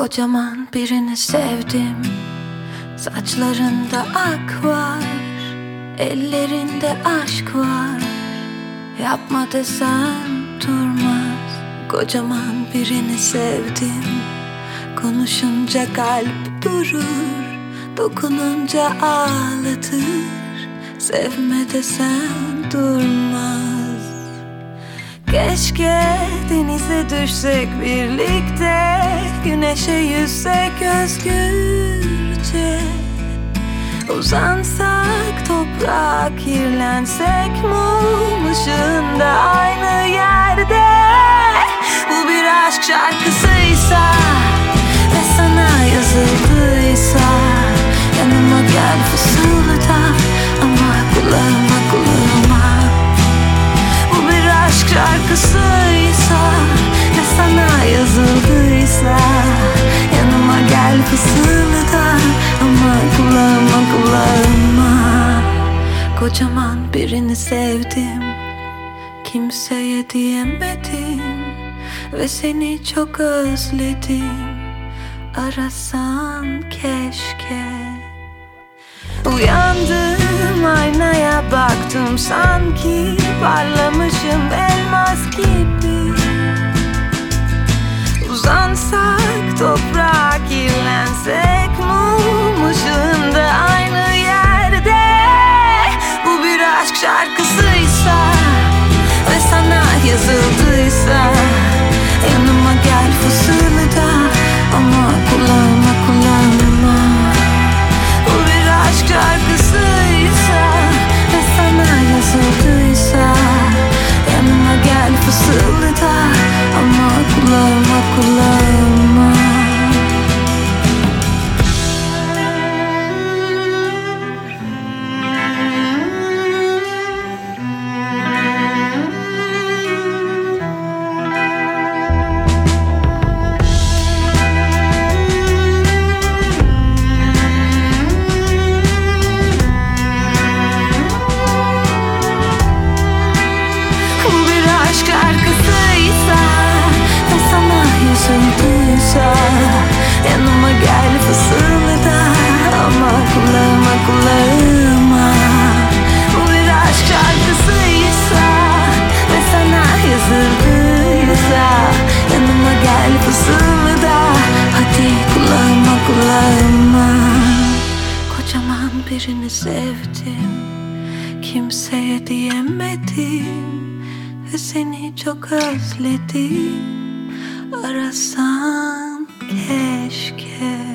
Kocaman birini sevdim. Saçlarında ak var Ellerinde aşk var. Yapma desem durmaz Kocaman birini sevdim. Konuşunca kalp durur Dokununca ağlatır. Sevme desem durmaz. Keşke denize düşsek birlikte Güneşe yüzsek özgürce Uzansak toprağa kirlensek Mum ışığında aynı yerde. Bu bir aşk şarkısıysa Ve sana yazıldıysa Yanıma gel fısılda Ama kulağıma kulağıma. Bu bir aşk şarkısıysa Ve sana yazıldıysa Fısılda Ama kulağıma kulağıma. Kocaman birini sevdim Kimseye diyemedim Ve seni çok özledim. Arasan keşke. Uyandım aynaya baktım sanki Parlamışım fısılda Ama kulağıma kulağıma Gel fısılda Ama kulağıma kulağıma Bu bir aşk şarkısıysa Ve sana yazıldıysa Yanıma gel fısılda Hadi kulağıma kulağıma Kocaman birini sevdim Kimseye diyemedim. Ve çok özledim. Arasan keşke